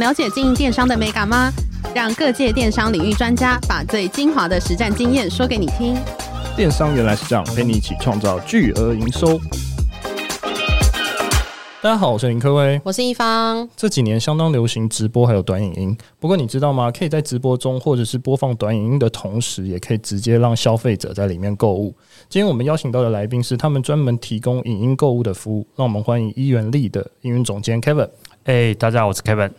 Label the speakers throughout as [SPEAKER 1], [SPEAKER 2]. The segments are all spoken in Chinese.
[SPEAKER 1] 了解经营电商的美感吗？让各界电商领域专家把最精华的实战经验说给你听。
[SPEAKER 2] 电商原来是这样，陪你一起创造巨额营收。大家好，我是林科威，
[SPEAKER 1] 我是一方。
[SPEAKER 2] 这几年相当流行直播，还有短影音。不过你知道吗？可以在直播中，或者是播放短影音的同时，也可以直接让消费者在里面购物。今天我们邀请到的来宾是他们专门提供影音购物的服务。让我们欢迎一元利的营运总监 Kevin。
[SPEAKER 3] 哎、欸，大家好，我是 Kevin。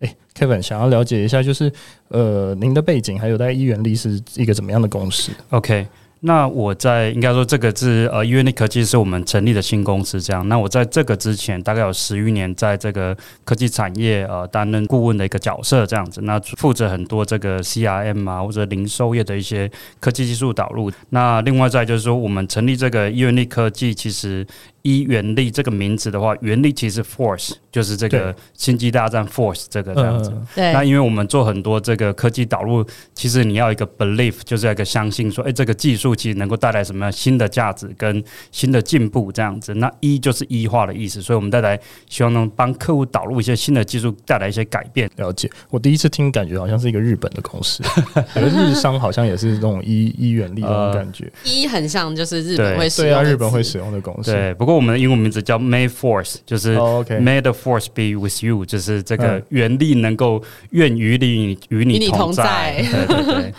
[SPEAKER 2] 哎、，Kevin，想要了解一下，就是呃，您的背景，还有在伊原力是一个怎么样的公司
[SPEAKER 3] ？OK。那我在应该说这个是呃，伊原力科技是我们成立的新公司，这样。那我在这个之前大概有十余年在这个科技产业呃担任顾问的一个角色，这样子。那负责很多这个 CRM 啊或者零售业的一些科技技术导入。那另外再就是说，我们成立这个伊原力科技，其实。伊原力这个名字的话，原力其实 force 就是这个星际大战 force 这个这样子。
[SPEAKER 1] 对。
[SPEAKER 3] 那因为我们做很多这个科技导入，其实你要一个 belief，就是要一个相信说，哎，这个技术其实能够带来什么样新的价值跟新的进步这样子。那一就是一化的意思，所以我们带来希望能帮客户导入一些新的技术，带来一些改变。
[SPEAKER 2] 了解。我第一次听，感觉好像是一个日本的公司，觉得日商好像也是这种一一原力的感觉。
[SPEAKER 1] 一很像就是日本会使用
[SPEAKER 2] 对，对啊，日本会使用的公司。
[SPEAKER 3] 对，不过。我们的英文名字叫 May Force，就是 May the Force be with you，就是这个原力能够愿与你与你同在。对对对。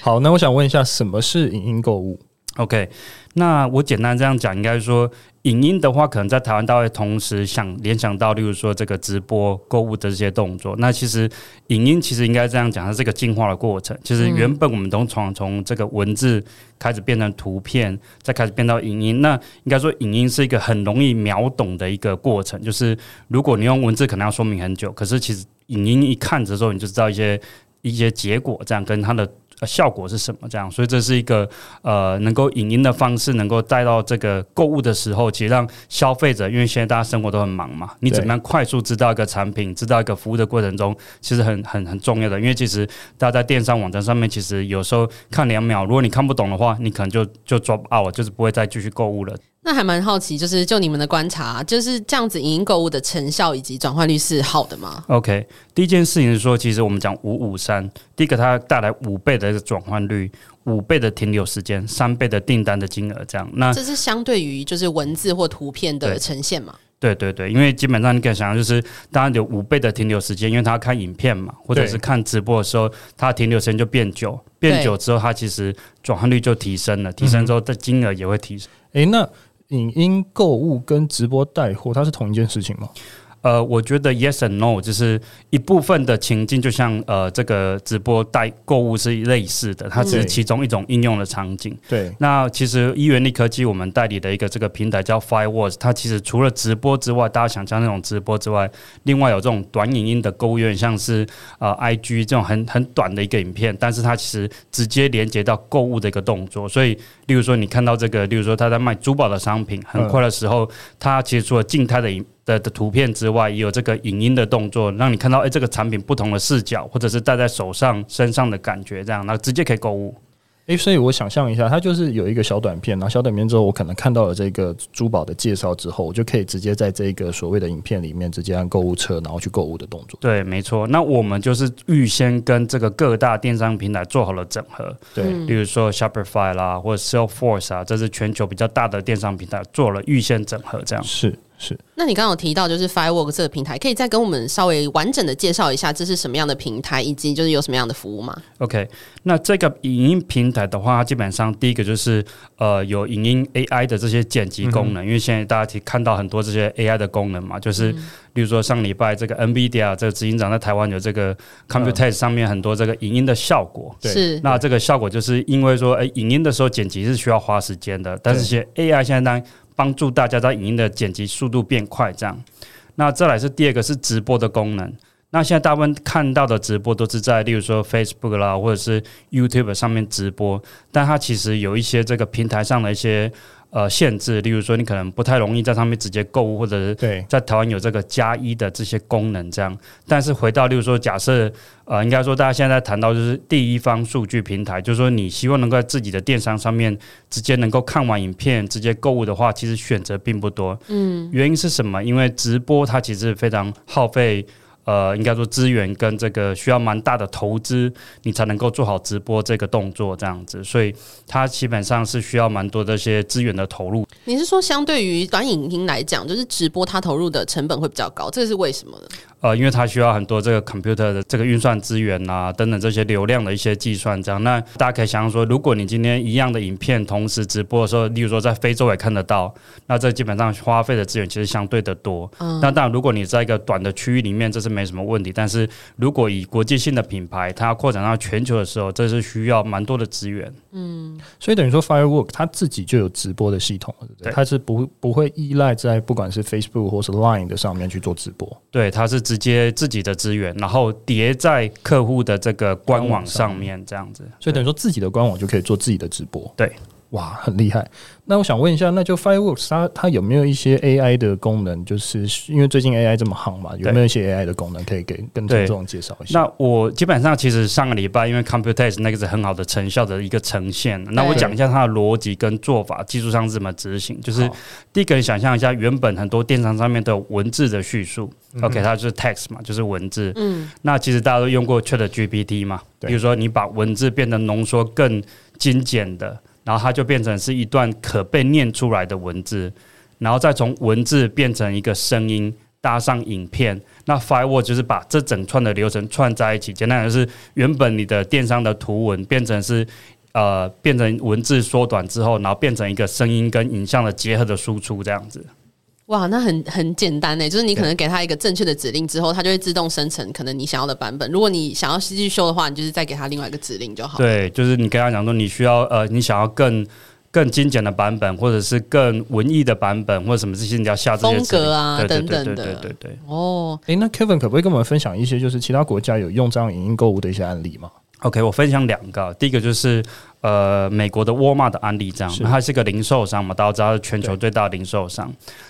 [SPEAKER 2] 好，那我想问一下，什么是影音购物
[SPEAKER 3] ？OK，那我简单这样讲，应该说。影音的话，可能在台湾大会同时想联想到，例如说这个直播购物的这些动作。那其实影音其实应该这样讲，它是这个进化的过程。其实原本我们都从从这个文字开始变成图片，再开始变到影音。那应该说影音是一个很容易秒懂的一个过程。就是如果你用文字，可能要说明很久，可是其实影音一看的时候，你就知道一些一些结果，这样跟它的。效果是什么？这样，所以这是一个呃，能够影音的方式，能够带到这个购物的时候，其实让消费者，因为现在大家生活都很忙嘛，你怎么样快速知道一个产品，知道一个服务的过程中，其实很很很重要的。因为其实大家在电商网站上面，其实有时候看两秒，如果你看不懂的话，你可能就就 drop out，就是不会再继续购物了。
[SPEAKER 1] 那还蛮好奇，就是就你们的观察，就是这样子影音购物的成效以及转换率是好的吗
[SPEAKER 3] ？OK，第一件事情是说，其实我们讲五五三，第一个它带来五倍的一个转换率，五倍的停留时间，三倍的订单的金额，这样。那
[SPEAKER 1] 这是相对于就是文字或图片的呈现嘛？
[SPEAKER 3] 对对对，因为基本上你可以想象，就是当然有五倍的停留时间，因为他看影片嘛，或者是看直播的时候，他停留时间就变久，变久之后，他其实转换率就提升了，提升之后的金额也会提升。
[SPEAKER 2] 哎、嗯，那。影音购物跟直播带货，它是同一件事情吗？
[SPEAKER 3] 呃，我觉得 yes and no，就是一部分的情境，就像呃，这个直播带购物是类似的，它只是其中一种应用的场景。
[SPEAKER 2] 对，
[SPEAKER 3] 那其实一元力科技我们代理的一个这个平台叫 Fireworks，它其实除了直播之外，大家想象那种直播之外，另外有这种短影音的购物，有点像是呃 IG 这种很很短的一个影片，但是它其实直接连接到购物的一个动作。所以，例如说你看到这个，例如说他在卖珠宝的商品，很快的时候，它其实除了静态的影的的图片之外，也有这个影音的动作，让你看到哎，这个产品不同的视角，或者是戴在手上、身上的感觉，这样，那直接可以购物。
[SPEAKER 2] 诶，所以我想象一下，它就是有一个小短片，然后小短片之后，我可能看到了这个珠宝的介绍之后，我就可以直接在这个所谓的影片里面直接按购物车，然后去购物的动作。
[SPEAKER 3] 对，没错。那我们就是预先跟这个各大电商平台做好了整合，对，例如说 Shopify 啦，或者 Salesforce 啊，这是全球比较大的电商平台，做了预先整合，这样
[SPEAKER 2] 是。是，
[SPEAKER 1] 那你刚刚有提到就是 Fireworks 这个平台，可以再跟我们稍微完整的介绍一下这是什么样的平台，以及就是有什么样的服务吗
[SPEAKER 3] ？OK，那这个影音平台的话，基本上第一个就是呃有影音 AI 的这些剪辑功能，嗯、因为现在大家可以看到很多这些 AI 的功能嘛，就是例如说上礼拜这个 NVIDIA 这个执行长在台湾有这个 Computex 上面很多这个影音的效果，
[SPEAKER 2] 对，
[SPEAKER 1] 是。
[SPEAKER 3] 那这个效果就是因为说，哎，影音的时候剪辑是需要花时间的，但是些 AI 现在当帮助大家在影音的剪辑速度变快，这样。那再来是第二个是直播的功能。那现在大部分看到的直播都是在，例如说 Facebook 啦，或者是 YouTube 上面直播，但它其实有一些这个平台上的一些。呃，限制，例如说，你可能不太容易在上面直接购物，或者是在台湾有这个加一的这些功能，这样。但是回到，例如说，假设呃，应该说，大家现在谈到就是第一方数据平台，就是说，你希望能够在自己的电商上面直接能够看完影片，直接购物的话，其实选择并不多。嗯，原因是什么？因为直播它其实非常耗费。呃，应该说资源跟这个需要蛮大的投资，你才能够做好直播这个动作这样子，所以它基本上是需要蛮多这些资源的投入。
[SPEAKER 1] 你是说，相对于短影音来讲，就是直播它投入的成本会比较高，这是为什么呢？
[SPEAKER 3] 呃，因为它需要很多这个 computer 的这个运算资源啊，等等这些流量的一些计算，这样。那大家可以想象说，如果你今天一样的影片同时直播的时候，例如说在非洲也看得到，那这基本上花费的资源其实相对的多。嗯。那当然，如果你在一个短的区域里面，这是没什么问题。但是如果以国际性的品牌，它要扩展到全球的时候，这是需要蛮多的资源。
[SPEAKER 1] 嗯。
[SPEAKER 2] 所以等于说，Firework 它自己就有直播的系统，对不对？它是不不会依赖在不管是 Facebook 或是 Line 的上面去做直播。
[SPEAKER 3] 对，它是直接自己的资源，然后叠在客户的这个官网上面，这样子。
[SPEAKER 2] 所以等于说，自己的官网就可以做自己的直播。
[SPEAKER 3] 对。
[SPEAKER 2] 哇，很厉害！那我想问一下，那就 Fireworks 它它有没有一些 AI 的功能？就是因为最近 AI 这么夯嘛，有没有一些 AI 的功能可以给跟听众介绍一下？
[SPEAKER 3] 那我基本上其实上个礼拜因为 Computex 那个是很好的成效的一个呈现。那我讲一下它的逻辑跟做法，技术上是怎么执行。就是第一个，你想象一下，原本很多电商上面的文字的叙述，OK，它就是 text 嘛，就是文字。嗯。那其实大家都用过 ChatGPT 嘛，比如说你把文字变得浓缩更精简的。然后它就变成是一段可被念出来的文字，然后再从文字变成一个声音，搭上影片。那 Firework 就是把这整串的流程串在一起。简单来说，是原本你的电商的图文变成是呃变成文字缩短之后，然后变成一个声音跟影像的结合的输出这样子。
[SPEAKER 1] 哇，那很很简单呢，就是你可能给他一个正确的指令之后，它就会自动生成可能你想要的版本。如果你想要继续修的话，你就是再给他另外一个指令就好。
[SPEAKER 3] 对，就是你跟他讲说你需要呃，你想要更更精简的版本，或者是更文艺的版本，或者什么这些你要下这些
[SPEAKER 1] 风格啊
[SPEAKER 3] 对对
[SPEAKER 1] 对对对
[SPEAKER 3] 等等的。对对对。
[SPEAKER 1] 哦，
[SPEAKER 2] 诶，那 Kevin 可不可以跟我们分享一些就是其他国家有用这样影音购物的一些案例吗
[SPEAKER 3] ？OK，我分享两个，第一个就是。呃，美国的沃尔玛的案例这样，它是一个零售商嘛，大家知道是全球最大的零售商。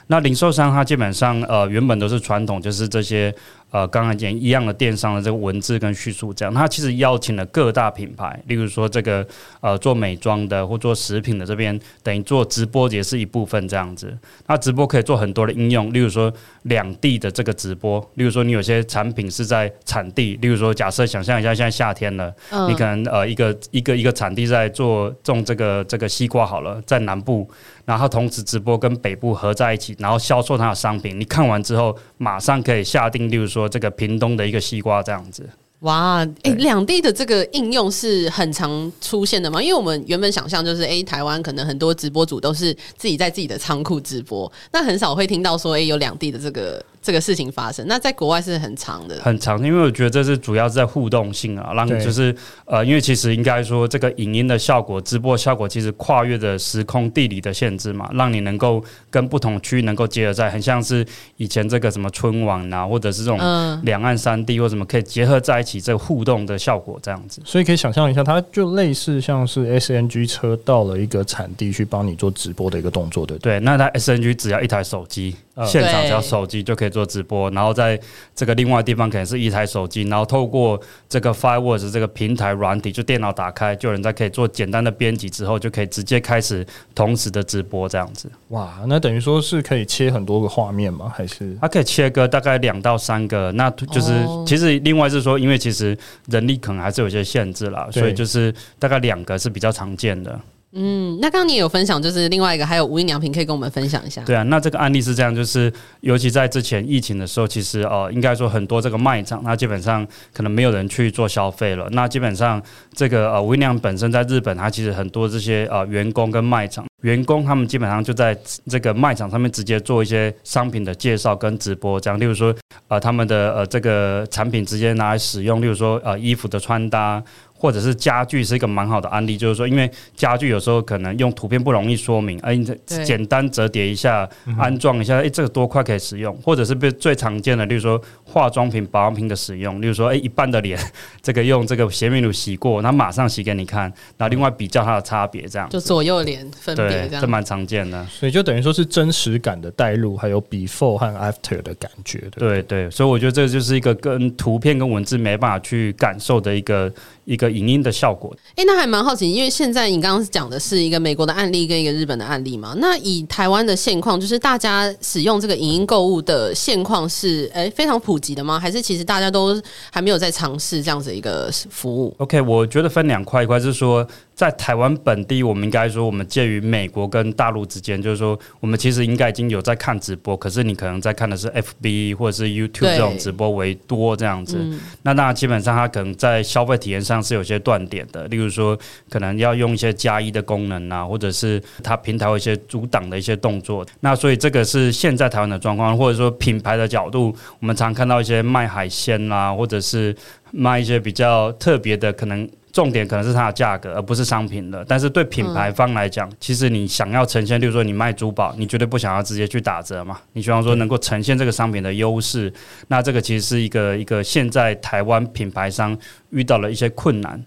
[SPEAKER 3] 那零售商它基本上呃原本都是传统，就是这些呃刚才讲一样的电商的这个文字跟叙述这样。它其实邀请了各大品牌，例如说这个呃做美妆的或做食品的这边，等于做直播也是一部分这样子。那直播可以做很多的应用，例如说两地的这个直播，例如说你有些产品是在产地，例如说假设想象一下现在夏天了，你可能呃一个一个一个产地在。做种这个这个西瓜好了，在南部，然后同时直播跟北部合在一起，然后销售它的商品。你看完之后，马上可以下定，例如说这个屏东的一个西瓜这样子。
[SPEAKER 1] 哇，诶、欸，两地的这个应用是很常出现的吗？因为我们原本想象就是，诶、欸，台湾可能很多直播主都是自己在自己的仓库直播，那很少会听到说，诶、欸，有两地的这个。这个事情发生，那在国外是很长的，
[SPEAKER 3] 很长，因为我觉得这是主要是在互动性啊，让就是呃，因为其实应该说这个影音的效果、直播效果，其实跨越的时空、地理的限制嘛，让你能够跟不同区域能够结合在，很像是以前这个什么春晚啊，或者是这种两岸三地或什么可以结合在一起，这个互动的效果这样子。
[SPEAKER 2] 所以可以想象一下，它就类似像是 SNG 车到了一个产地去帮你做直播的一个动作，对对？
[SPEAKER 3] 对，那它 SNG 只要一台手机。现场只要手机就可以做直播，然后在这个另外地方可能是一台手机，然后透过这个 Fireworks 这个平台软体，就电脑打开，就有人在可以做简单的编辑之后，就可以直接开始同时的直播这样子。
[SPEAKER 2] 哇，那等于说是可以切很多个画面吗？还是
[SPEAKER 3] 它可以切割大概两到三个？那就是其实另外是说，因为其实人力可能还是有些限制啦，所以就是大概两个是比较常见的。
[SPEAKER 1] 嗯，那刚刚你也有分享，就是另外一个还有无印良品，可以跟我们分享一下。
[SPEAKER 3] 对啊，那这个案例是这样，就是尤其在之前疫情的时候，其实呃，应该说很多这个卖场，那基本上可能没有人去做消费了。那基本上这个呃无印良品本身在日本，它其实很多这些呃员工跟卖场员工，他们基本上就在这个卖场上面直接做一些商品的介绍跟直播，这样，例如说呃他们的呃这个产品直接拿来使用，例如说呃衣服的穿搭。或者是家具是一个蛮好的案例，就是说，因为家具有时候可能用图片不容易说明，哎，你简单折叠一下，安装一下，哎，这个多快可以使用，或者是被最常见的，例如说化妆品、保养品的使用，例如说，哎，一半的脸，这个用这个洁面乳洗过，那马上洗给你看，然后另外比较它的差别，这样
[SPEAKER 1] 就左右脸分别这样，
[SPEAKER 3] 这蛮常见的，
[SPEAKER 2] 所以就等于说是真实感的带入，还有 before 和 after 的感觉，对？
[SPEAKER 3] 对对，所以我觉得这就是一个跟图片跟文字没办法去感受的一个一个。个影音的效果。
[SPEAKER 1] 哎、欸，那还蛮好奇，因为现在你刚刚讲的是一个美国的案例跟一个日本的案例嘛？那以台湾的现况，就是大家使用这个影音购物的现况是哎、欸、非常普及的吗？还是其实大家都还没有在尝试这样子一个服务
[SPEAKER 3] ？OK，我觉得分两块，一块是说。在台湾本地，我们应该说，我们介于美国跟大陆之间，就是说，我们其实应该已经有在看直播，可是你可能在看的是 FB 或者是 YouTube 这种直播为多这样子。那、那基本上它可能在消费体验上是有些断点的，例如说，可能要用一些加一的功能啊，或者是它平台有一些阻挡的一些动作。那所以这个是现在台湾的状况，或者说品牌的角度，我们常看到一些卖海鲜啊，或者是卖一些比较特别的可能。重点可能是它的价格，而不是商品的。但是对品牌方来讲，其实你想要呈现，例如说你卖珠宝，你绝对不想要直接去打折嘛。你希望说能够呈现这个商品的优势。那这个其实是一个一个现在台湾品牌商遇到了一些困难。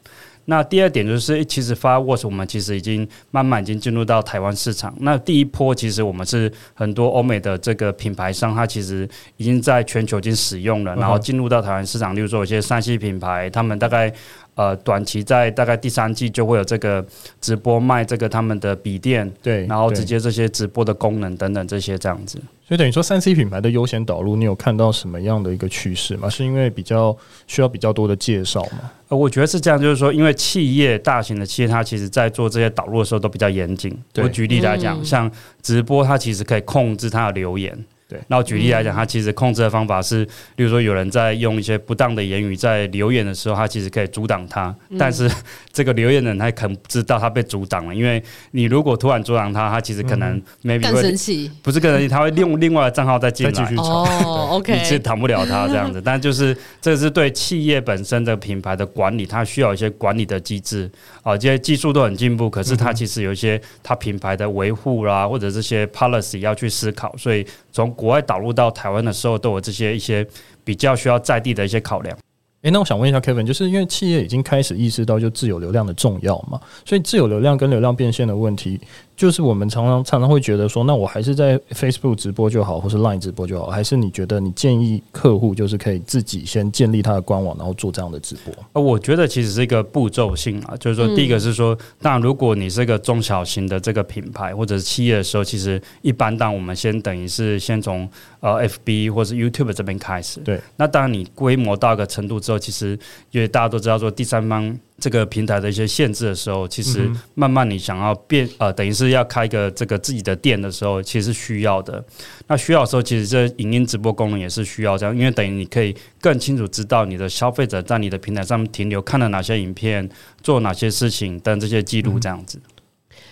[SPEAKER 3] 那第二点就是，其实 Fireworks 我们其实已经慢慢已经进入到台湾市场。那第一波其实我们是很多欧美的这个品牌商，它其实已经在全球已经使用了，然后进入到台湾市场。例如说有些山西品牌，他们大概。呃，短期在大概第三季就会有这个直播卖这个他们的笔电，
[SPEAKER 2] 对，
[SPEAKER 3] 然后直接这些直播的功能等等这些这样子。
[SPEAKER 2] 所以等于说三 C 品牌的优先导入，你有看到什么样的一个趋势吗？是因为比较需要比较多的介绍吗？
[SPEAKER 3] 呃，我觉得是这样，就是说，因为企业大型的企业，它其实在做这些导入的时候都比较严谨。我举例来讲，嗯、像直播，它其实可以控制它的留言。对，那我举例来讲，他其实控制的方法是，比如说有人在用一些不当的言语在留言的时候，他其实可以阻挡他，但是 这个留言的人他可能不知道他被阻挡了，因为你如果突然阻挡他，他其实可能 maybe 会
[SPEAKER 1] 更生气，
[SPEAKER 3] 不是更生气，他会用另外的账号再进来
[SPEAKER 1] 哦，OK，
[SPEAKER 3] 你是挡不了他这样子，但就是这是对企业本身的品牌的管理，它需要一些管理的机制。啊，这些技术都很进步，可是它其实有一些它品牌的维护啦，或者这些 policy 要去思考，所以从国外导入到台湾的时候，都有这些一些比较需要在地的一些考量。
[SPEAKER 2] 诶，那我想问一下 Kevin，就是因为企业已经开始意识到就自有流量的重要嘛，所以自有流量跟流量变现的问题。就是我们常常常常会觉得说，那我还是在 Facebook 直播就好，或是 Line 直播就好，还是你觉得你建议客户就是可以自己先建立他的官网，然后做这样的直播？
[SPEAKER 3] 呃，我觉得其实是一个步骤性啊，就是说，第一个是说，当然如果你是一个中小型的这个品牌或者是企业的时候，其实一般当我们先等于是先从呃 FB 或是 YouTube 这边开始。
[SPEAKER 2] 对，
[SPEAKER 3] 那当然你规模到一个程度之后，其实因为大家都知道说第三方。这个平台的一些限制的时候，其实慢慢你想要变呃，等于是要开一个这个自己的店的时候，其实是需要的。那需要的时候，其实这影音直播功能也是需要这样，因为等于你可以更清楚知道你的消费者在你的平台上面停留，看了哪些影片，做哪些事情等这些记录这样子。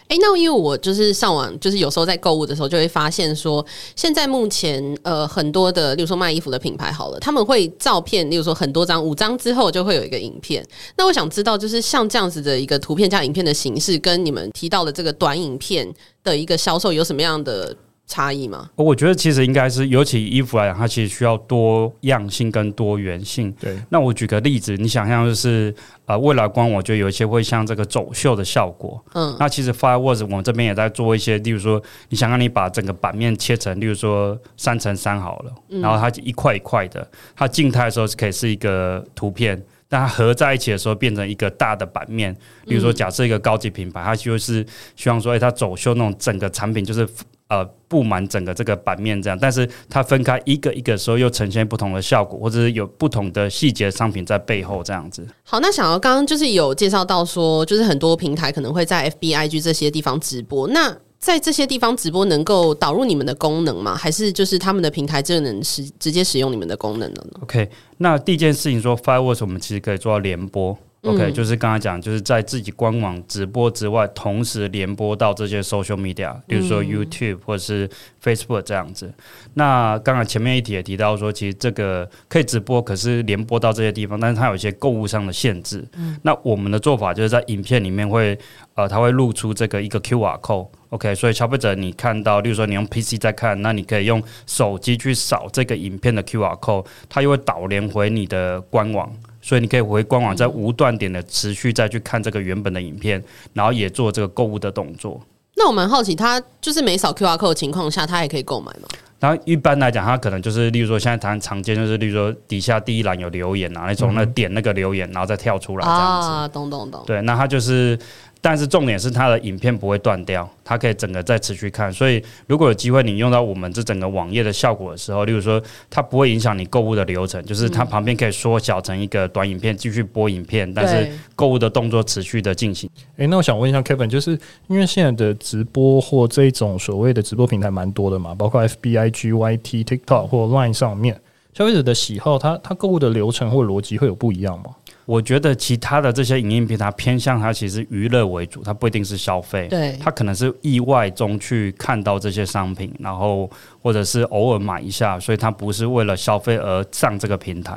[SPEAKER 1] 哎，那因为我就是上网，就是有时候在购物的时候，就会发现说，现在目前呃很多的，例如说卖衣服的品牌好了，他们会照片，例如说很多张，五张之后就会有一个影片。那我想知道，就是像这样子的一个图片加影片的形式，跟你们提到的这个短影片的一个销售有什么样的差异吗？
[SPEAKER 3] 我觉得其实应该是，尤其衣服来讲，它其实需要多样性跟多元性。
[SPEAKER 2] 对，
[SPEAKER 3] 那我举个例子，你想象就是，呃，未来光我觉得有一些会像这个走秀的效果。嗯，那其实 Fireworks 我们这边也在做一些，例如说，你想让你把整个版面切成，例如说三乘三好了，然后它一块一块的，它静态的时候是可以是一个图片，但它合在一起的时候变成一个大的版面。比如说，假设一个高级品牌，它就是希望说，哎，它走秀那种整个产品就是。呃，布满整个这个版面这样，但是它分开一个一个的时候，又呈现不同的效果，或者是有不同的细节商品在背后这样子。
[SPEAKER 1] 好，那想要刚刚就是有介绍到说，就是很多平台可能会在 FB、IG 这些地方直播。那在这些地方直播能够导入你们的功能吗？还是就是他们的平台就能使直接使用你们的功能呢
[SPEAKER 3] ？OK，那第一件事情说，Fireworks 我们其实可以做到联播。OK，就是刚才讲，就是在自己官网直播之外，同时联播到这些 social media，比如说 YouTube 或者是 Facebook 这样子。那刚刚前面一题也提到说，其实这个可以直播，可是联播到这些地方，但是它有一些购物上的限制。那我们的做法就是在影片里面会，呃，它会露出这个一个 QR code。OK，所以消费者你看到，例如说你用 PC 在看，那你可以用手机去扫这个影片的 QR code，它又会导连回你的官网。所以你可以回官网，在无断点的持续再去看这个原本的影片，然后也做这个购物的动作。
[SPEAKER 1] 那我蛮好奇，他就是没扫 QR code 的情况下，他也可以购买
[SPEAKER 3] 吗？然后，一般来讲，它可能就是，例如说，现在常常见就是，例如说，底下第一栏有留言啊，你从那点那个留言，然后再跳出来这样子。
[SPEAKER 1] 啊，懂懂懂。
[SPEAKER 3] 对，那它就是。但是重点是它的影片不会断掉，它可以整个再持续看。所以如果有机会你用到我们这整个网页的效果的时候，例如说它不会影响你购物的流程，就是它旁边可以缩小成一个短影片继续播影片，但是购物的动作持续的进行。诶，那我想问一下 Kevin，就是因为现在的直播或这种所谓的直播平台蛮多的嘛，包括 FB、IG、YT、TikTok 或 Line 上面，消费者的喜好，他他购物的流程或逻辑会有不一样吗？我觉得其他的这些影音平台偏向它其实娱乐为主，它不一定是消费，
[SPEAKER 1] 对，
[SPEAKER 3] 它可能是意外中去看到这些商品，然后或者是偶尔买一下，所以它不是为了消费而上这个平台。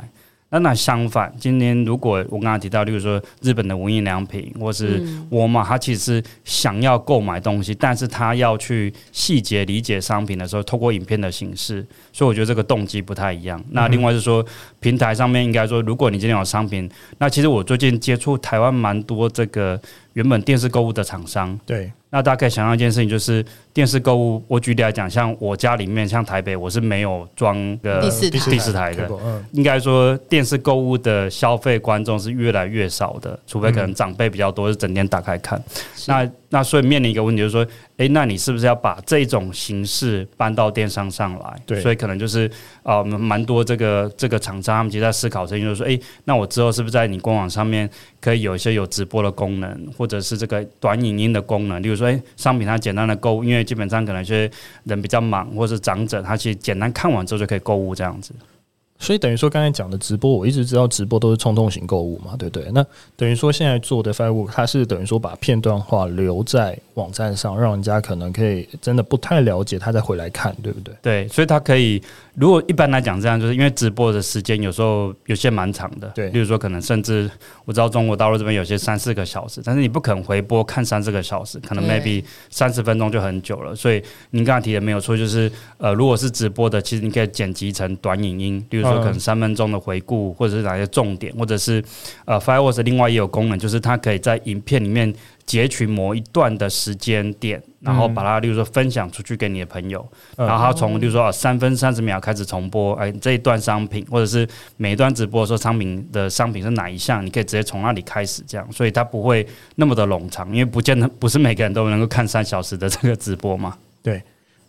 [SPEAKER 3] 那那相反，今天如果我刚才提到，例如说日本的无印良品，或是沃尔玛，他其实是想要购买东西，但是他要去细节理解商品的时候，透过影片的形式，所以我觉得这个动机不太一样。那另外是说，平台上面应该说，如果你今天有商品，那其实我最近接触台湾蛮多这个原本电视购物的厂商，
[SPEAKER 2] 对。
[SPEAKER 3] 那大家可以想象一件事情，就是电视购物。我举例来讲，像我家里面，像台北，我是没有装个第四台，第四台的。应该说，电视购物的消费观众是越来越少的，除非可能长辈比较多，是整天打开看。那那所以面临一个问题，就是说，诶，那你是不是要把这种形式搬到电商上来？对，所以可能就是啊，蛮多这个这个厂商他们其实在思考就是说，诶，那我之后是不是在你官网上面可以有一些有直播的功能，或者是这个短影音的功能？例如说，诶，商品它简单的购物，因为基本上可能就是人比较忙，或者是长者，他其实简单看完之后就可以购物这样子。
[SPEAKER 2] 所以等于说，刚才讲的直播，我一直知道直播都是冲动型购物嘛，对不对？那等于说，现在做的 Firework，它是等于说把片段化留在网站上，让人家可能可以真的不太了解，他再回来看，对不对？
[SPEAKER 3] 对，所以他可以。如果一般来讲，这样就是因为直播的时间有时候有些蛮长的，对，例如说可能甚至我知道中国大陆这边有些三四个小时，但是你不可能回播看三四个小时，可能 maybe 三十分钟就很久了。所以您刚才提的没有错，就是呃，如果是直播的，其实你可以剪辑成短影音，例如说可能三分钟的回顾，或者是哪些重点，或者是呃，Fireworks 另外也有功能，就是它可以在影片里面。截取某一段的时间点，然后把它，例如说分享出去给你的朋友，嗯、然后他从，例如说三分三十秒开始重播，哎，这一段商品，或者是每一段直播的时候，商品的商品是哪一项，你可以直接从那里开始，这样，所以它不会那么的冗长，因为不见得不是每个人都能够看三小时的这个直播嘛。
[SPEAKER 2] 对，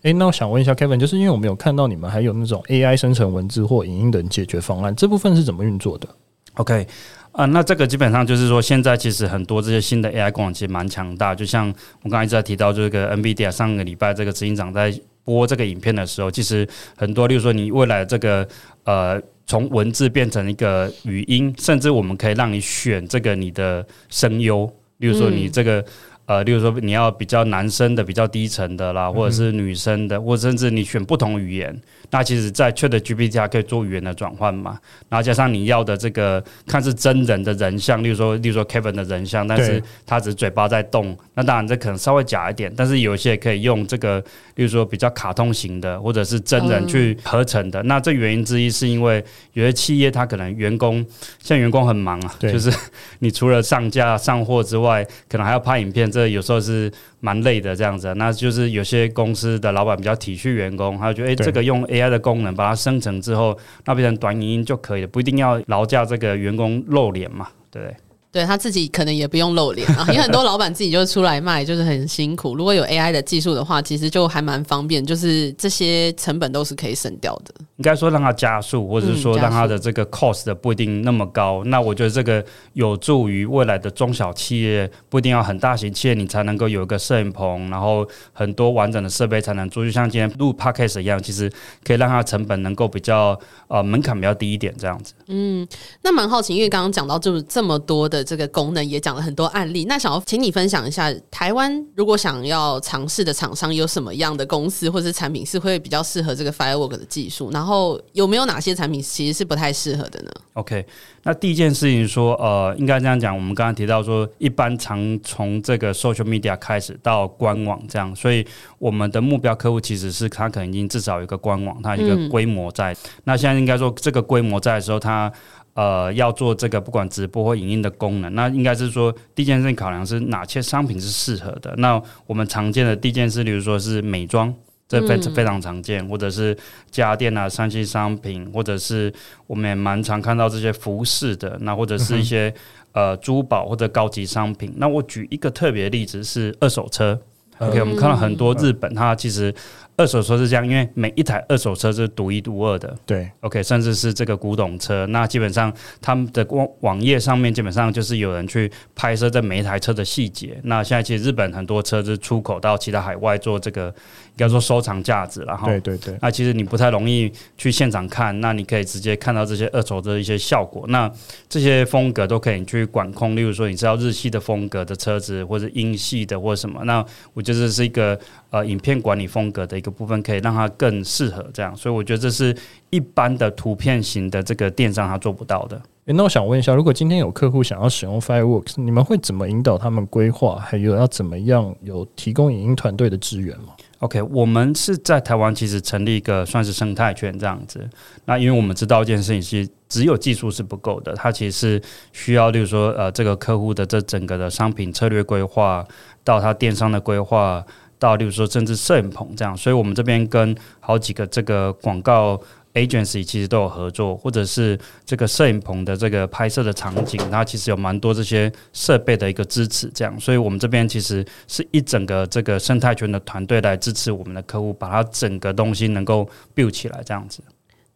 [SPEAKER 2] 诶，那我想问一下 Kevin，就是因为我们有看到你们还有那种 AI 生成文字或影音的解决方案，这部分是怎么运作的
[SPEAKER 3] ？OK。啊，那这个基本上就是说，现在其实很多这些新的 AI 功能其实蛮强大。就像我刚才一直在提到，这个 NVIDIA 上个礼拜这个执行长在播这个影片的时候，其实很多，例如说你未来这个呃，从文字变成一个语音，甚至我们可以让你选这个你的声优，例如说你这个。呃，例如说你要比较男生的、比较低层的啦，或者是女生的，或者甚至你选不同语言，那其实，在 ChatGPT 它可以做语言的转换嘛。然后加上你要的这个看是真人的人像，例如说，例如说 Kevin 的人像，但是他只是嘴巴在动，那当然这可能稍微假一点。但是有一些可以用这个，例如说比较卡通型的，或者是真人去合成的。那这原因之一是因为有些企业它可能员工像员工很忙啊，就是你除了上架上货之外，可能还要拍影片。这有时候是蛮累的，这样子，那就是有些公司的老板比较体恤员工，他就觉得，诶，这个用 AI 的功能把它生成之后，那变成短语音就可以了，不一定要劳驾这个员工露脸嘛，对不对？
[SPEAKER 1] 对，他自己可能也不用露脸啊，因为很多老板自己就出来卖，就是很辛苦。如果有 AI 的技术的话，其实就还蛮方便，就是这些成本都是可以省掉的。
[SPEAKER 3] 应该说让它加速，或者是说让它的这个 cost 不一定那么高。嗯，那我觉得这个有助于未来的中小企业，不一定要很大型企业，你才能够有一个摄影棚，然后很多完整的设备才能做。就像今天录 podcast 一样，其实可以让它成本能够比较呃门槛比较低一点，这样子。
[SPEAKER 1] 嗯，那蛮好奇，因为刚刚讲到这这么多的。这个功能也讲了很多案例，那想要请你分享一下，台湾如果想要尝试的厂商有什么样的公司或者是产品是会比较适合这个 Firework 的技术？然后有没有哪些产品其实是不太适合的呢
[SPEAKER 3] ？OK，那第一件事情说，呃，应该这样讲，我们刚刚提到说，一般常从这个 Social Media 开始到官网这样，所以我们的目标客户其实是他可能已经至少有一个官网，它一个规模在。嗯、那现在应该说这个规模在的时候，它呃，要做这个不管直播或影音的功能，那应该是说第一件事情考量是哪些商品是适合的。那我们常见的第一件事，例如说是美妆，这非非常常见，或者是家电啊、三 C 商品，或者是我们也蛮常看到这些服饰的，那或者是一些、嗯、呃珠宝或者高级商品。那我举一个特别例子是二手车。OK，我们看到很多日本，它其实。二手车是这样，因为每一台二手车是独一无二的。
[SPEAKER 2] 对
[SPEAKER 3] ，OK，甚至是这个古董车，那基本上他们的网网页上面基本上就是有人去拍摄这每一台车的细节。那现在其实日本很多车是出口到其他海外做这个，应该说收藏价值，然后
[SPEAKER 2] 对对对。
[SPEAKER 3] 那其实你不太容易去现场看，那你可以直接看到这些二手的一些效果。那这些风格都可以去管控，例如说你知道日系的风格的车子，或者英系的，或者什么。那我觉得这是一个呃影片管理风格的一个部分可以让它更适合这样，所以我觉得这是一般的图片型的这个电商它做不到的。
[SPEAKER 2] 诶，那我想问一下，如果今天有客户想要使用 Fireworks，你们会怎么引导他们规划？还有要怎么样有提供影音团队的资源吗
[SPEAKER 3] ？OK，我们是在台湾其实成立一个算是生态圈这样子。那因为我们知道一件事情是只有技术是不够的，它其实是需要，例如说呃这个客户的这整个的商品策略规划到他电商的规划。到，例如说，甚至摄影棚这样，所以我们这边跟好几个这个广告 agency 其实都有合作，或者是这个摄影棚的这个拍摄的场景，它其实有蛮多这些设备的一个支持，这样，所以我们这边其实是一整个这个生态圈的团队来支持我们的客户，把它整个东西能够 build 起来这样子。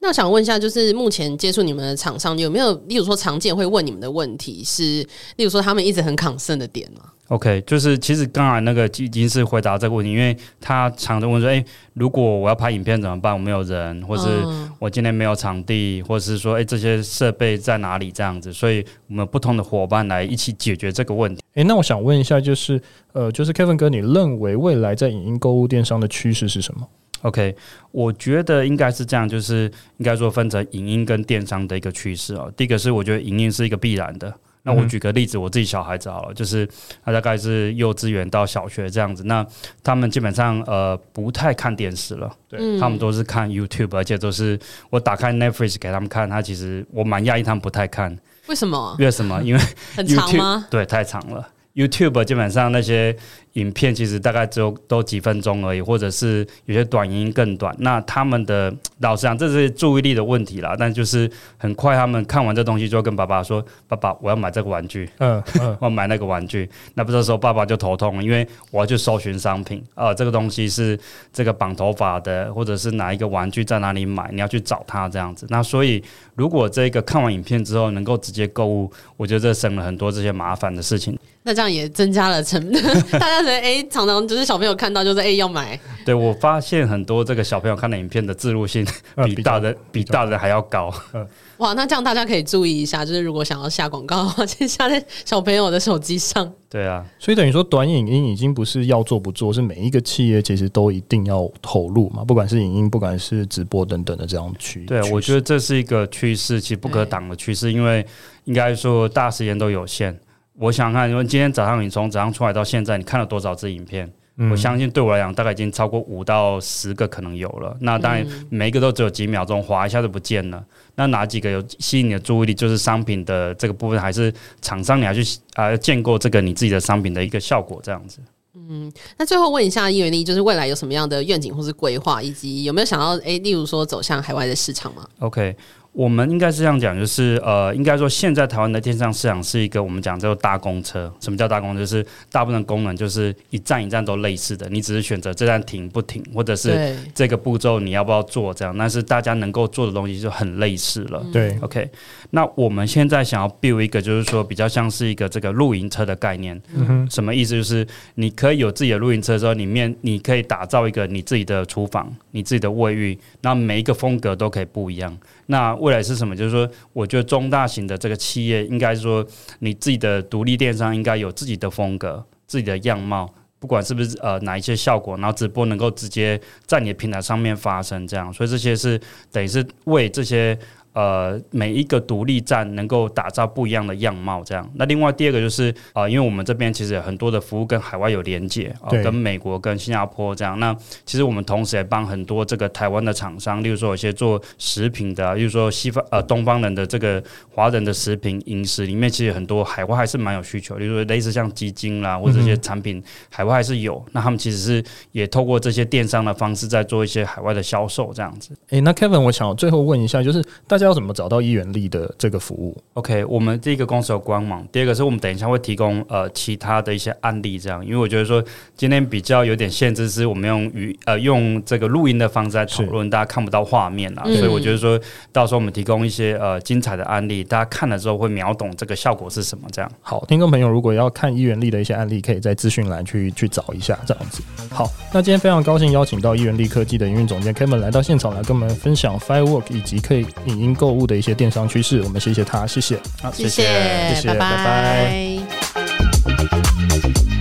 [SPEAKER 1] 那我想问一下，就是目前接触你们的厂商有没有，例如说常见会问你们的问题是，例如说他们一直很 concern 的点吗
[SPEAKER 3] ？OK，就是其实刚才那个已经是回答这个问题，因为他常常问说：“诶、欸，如果我要拍影片怎么办？我没有人，或是我今天没有场地，或者是说，诶、欸，这些设备在哪里？这样子，所以我们不同的伙伴来一起解决这个问题。”
[SPEAKER 2] 诶，那我想问一下，就是呃，就是 Kevin 哥，你认为未来在影音购物电商的趋势是什么
[SPEAKER 3] ？OK，我觉得应该是这样，就是应该说分成影音跟电商的一个趋势哦。第一个是我觉得影音是一个必然的。那我举个例子，我自己小孩子好了，就是他大概是幼稚园到小学这样子，那他们基本上呃不太看电视了，对，他们都是看 YouTube，而且都是我打开 Netflix 给他们看，他其实我蛮讶异他们不太看，
[SPEAKER 1] 为什么？
[SPEAKER 3] 为什么？因为 YouTube,
[SPEAKER 1] 很长吗？
[SPEAKER 3] 对，太长了。YouTube 基本上那些影片其实大概只有都几分钟而已，或者是有些短音更短。那他们的老实讲，这是注意力的问题啦。但就是很快，他们看完这东西，就跟爸爸说：“爸爸，我要买这个玩具。”嗯嗯，我要买那个玩具。那不这时候爸爸就头痛了，因为我要去搜寻商品啊，这个东西是这个绑头发的，或者是哪一个玩具在哪里买，你要去找他这样子。那所以，如果这个看完影片之后能够直接购物，我觉得这省了很多这些麻烦的事情。
[SPEAKER 1] 那这样也增加了成本，大 家哎，常常就是小朋友看到就是哎要买。
[SPEAKER 3] 对，我发现很多这个小朋友看的影片的自入性比大人比大人还要高。
[SPEAKER 1] 哇，那这样大家可以注意一下，就是如果想要下广告的话，先下在小朋友的手机上。
[SPEAKER 3] 对啊，
[SPEAKER 2] 所以等于说短影音已经不是要做不做，是每一个企业其实都一定要投入嘛，不管是影音，不管是直播等等的这样趋势。
[SPEAKER 3] 对，我觉得这是一个趋势，其实不可挡的趋势，因为应该说大时间都有限。我想看，因为今天早上你从早上出来到现在，你看了多少支影片？嗯、我相信对我来讲，大概已经超过五到十个可能有了。那当然，每一个都只有几秒钟，划一下就不见了。那哪几个有吸引你的注意力？就是商品的这个部分，还是厂商你还去啊见过这个你自己的商品的一个效果这样子？
[SPEAKER 1] 嗯，那最后问一下叶元丽，就是未来有什么样的愿景或是规划，以及有没有想要诶、欸，例如说走向海外的市场吗
[SPEAKER 3] ？OK。我们应该是这样讲，就是呃，应该说现在台湾的电商市场是一个我们讲叫做大公车。什么叫大公车？就是大部分功能就是一站一站都类似的，你只是选择这站停不停，或者是这个步骤你要不要做这样。但是大家能够做的东西就很类似了。
[SPEAKER 2] 对
[SPEAKER 3] ，OK。那我们现在想要 build 一个，就是说比较像是一个这个露营车的概念。什么意思？就是你可以有自己的露营车之后，里面你可以打造一个你自己的厨房、你自己的卫浴，那每一个风格都可以不一样。那未来是什么？就是说，我觉得中大型的这个企业，应该说你自己的独立电商应该有自己的风格、自己的样貌，不管是不是呃哪一些效果，然后直播能够直接在你的平台上面发生，这样，所以这些是等于是为这些呃每一个独立站能够打造不一样的样貌。这样，那另外第二个就是啊、呃，因为我们这边其实有很多的服务跟海外有连接啊，跟美国跟新加坡这样。那其实我们同时也帮很多这个台湾的厂商，例如说有些做食品的、啊，例如说西方呃东方人的这个华人的食品饮食里面，其实很多海外还是蛮有需求，例如说类似像鸡精啦或者这些产品，海外还是有。那他们其实是也透过这些电商的方式在做一些海外的销售，这样子。
[SPEAKER 2] 诶、欸，那 Kevin，我想最后问一下，就是大家要怎么找到一元力的这个服务
[SPEAKER 3] ？OK，我们第一个公司有官网，第二个是我们等一下会提供呃其他的一些案例，这样，因为我觉得说今天比较有点限制，是我们用语呃用这个录音的方式来讨论，大家看不到画面啊，所以我觉得说到时候我们提供一些呃精彩的案例，大家看了之后会秒懂这个效果是什么，这样。
[SPEAKER 2] 好，听众朋友如果要看一元力的一些案例，可以在资讯栏去去找一下，这样子。好，那今天非常高兴邀请到一元力科技的营运总监 Kevin 来到现场来跟我们分享 Firework 以及可以影音购物的一些电商趋势，我们谢谢他，谢谢，
[SPEAKER 1] 好，谢谢，谢谢，拜拜。拜拜。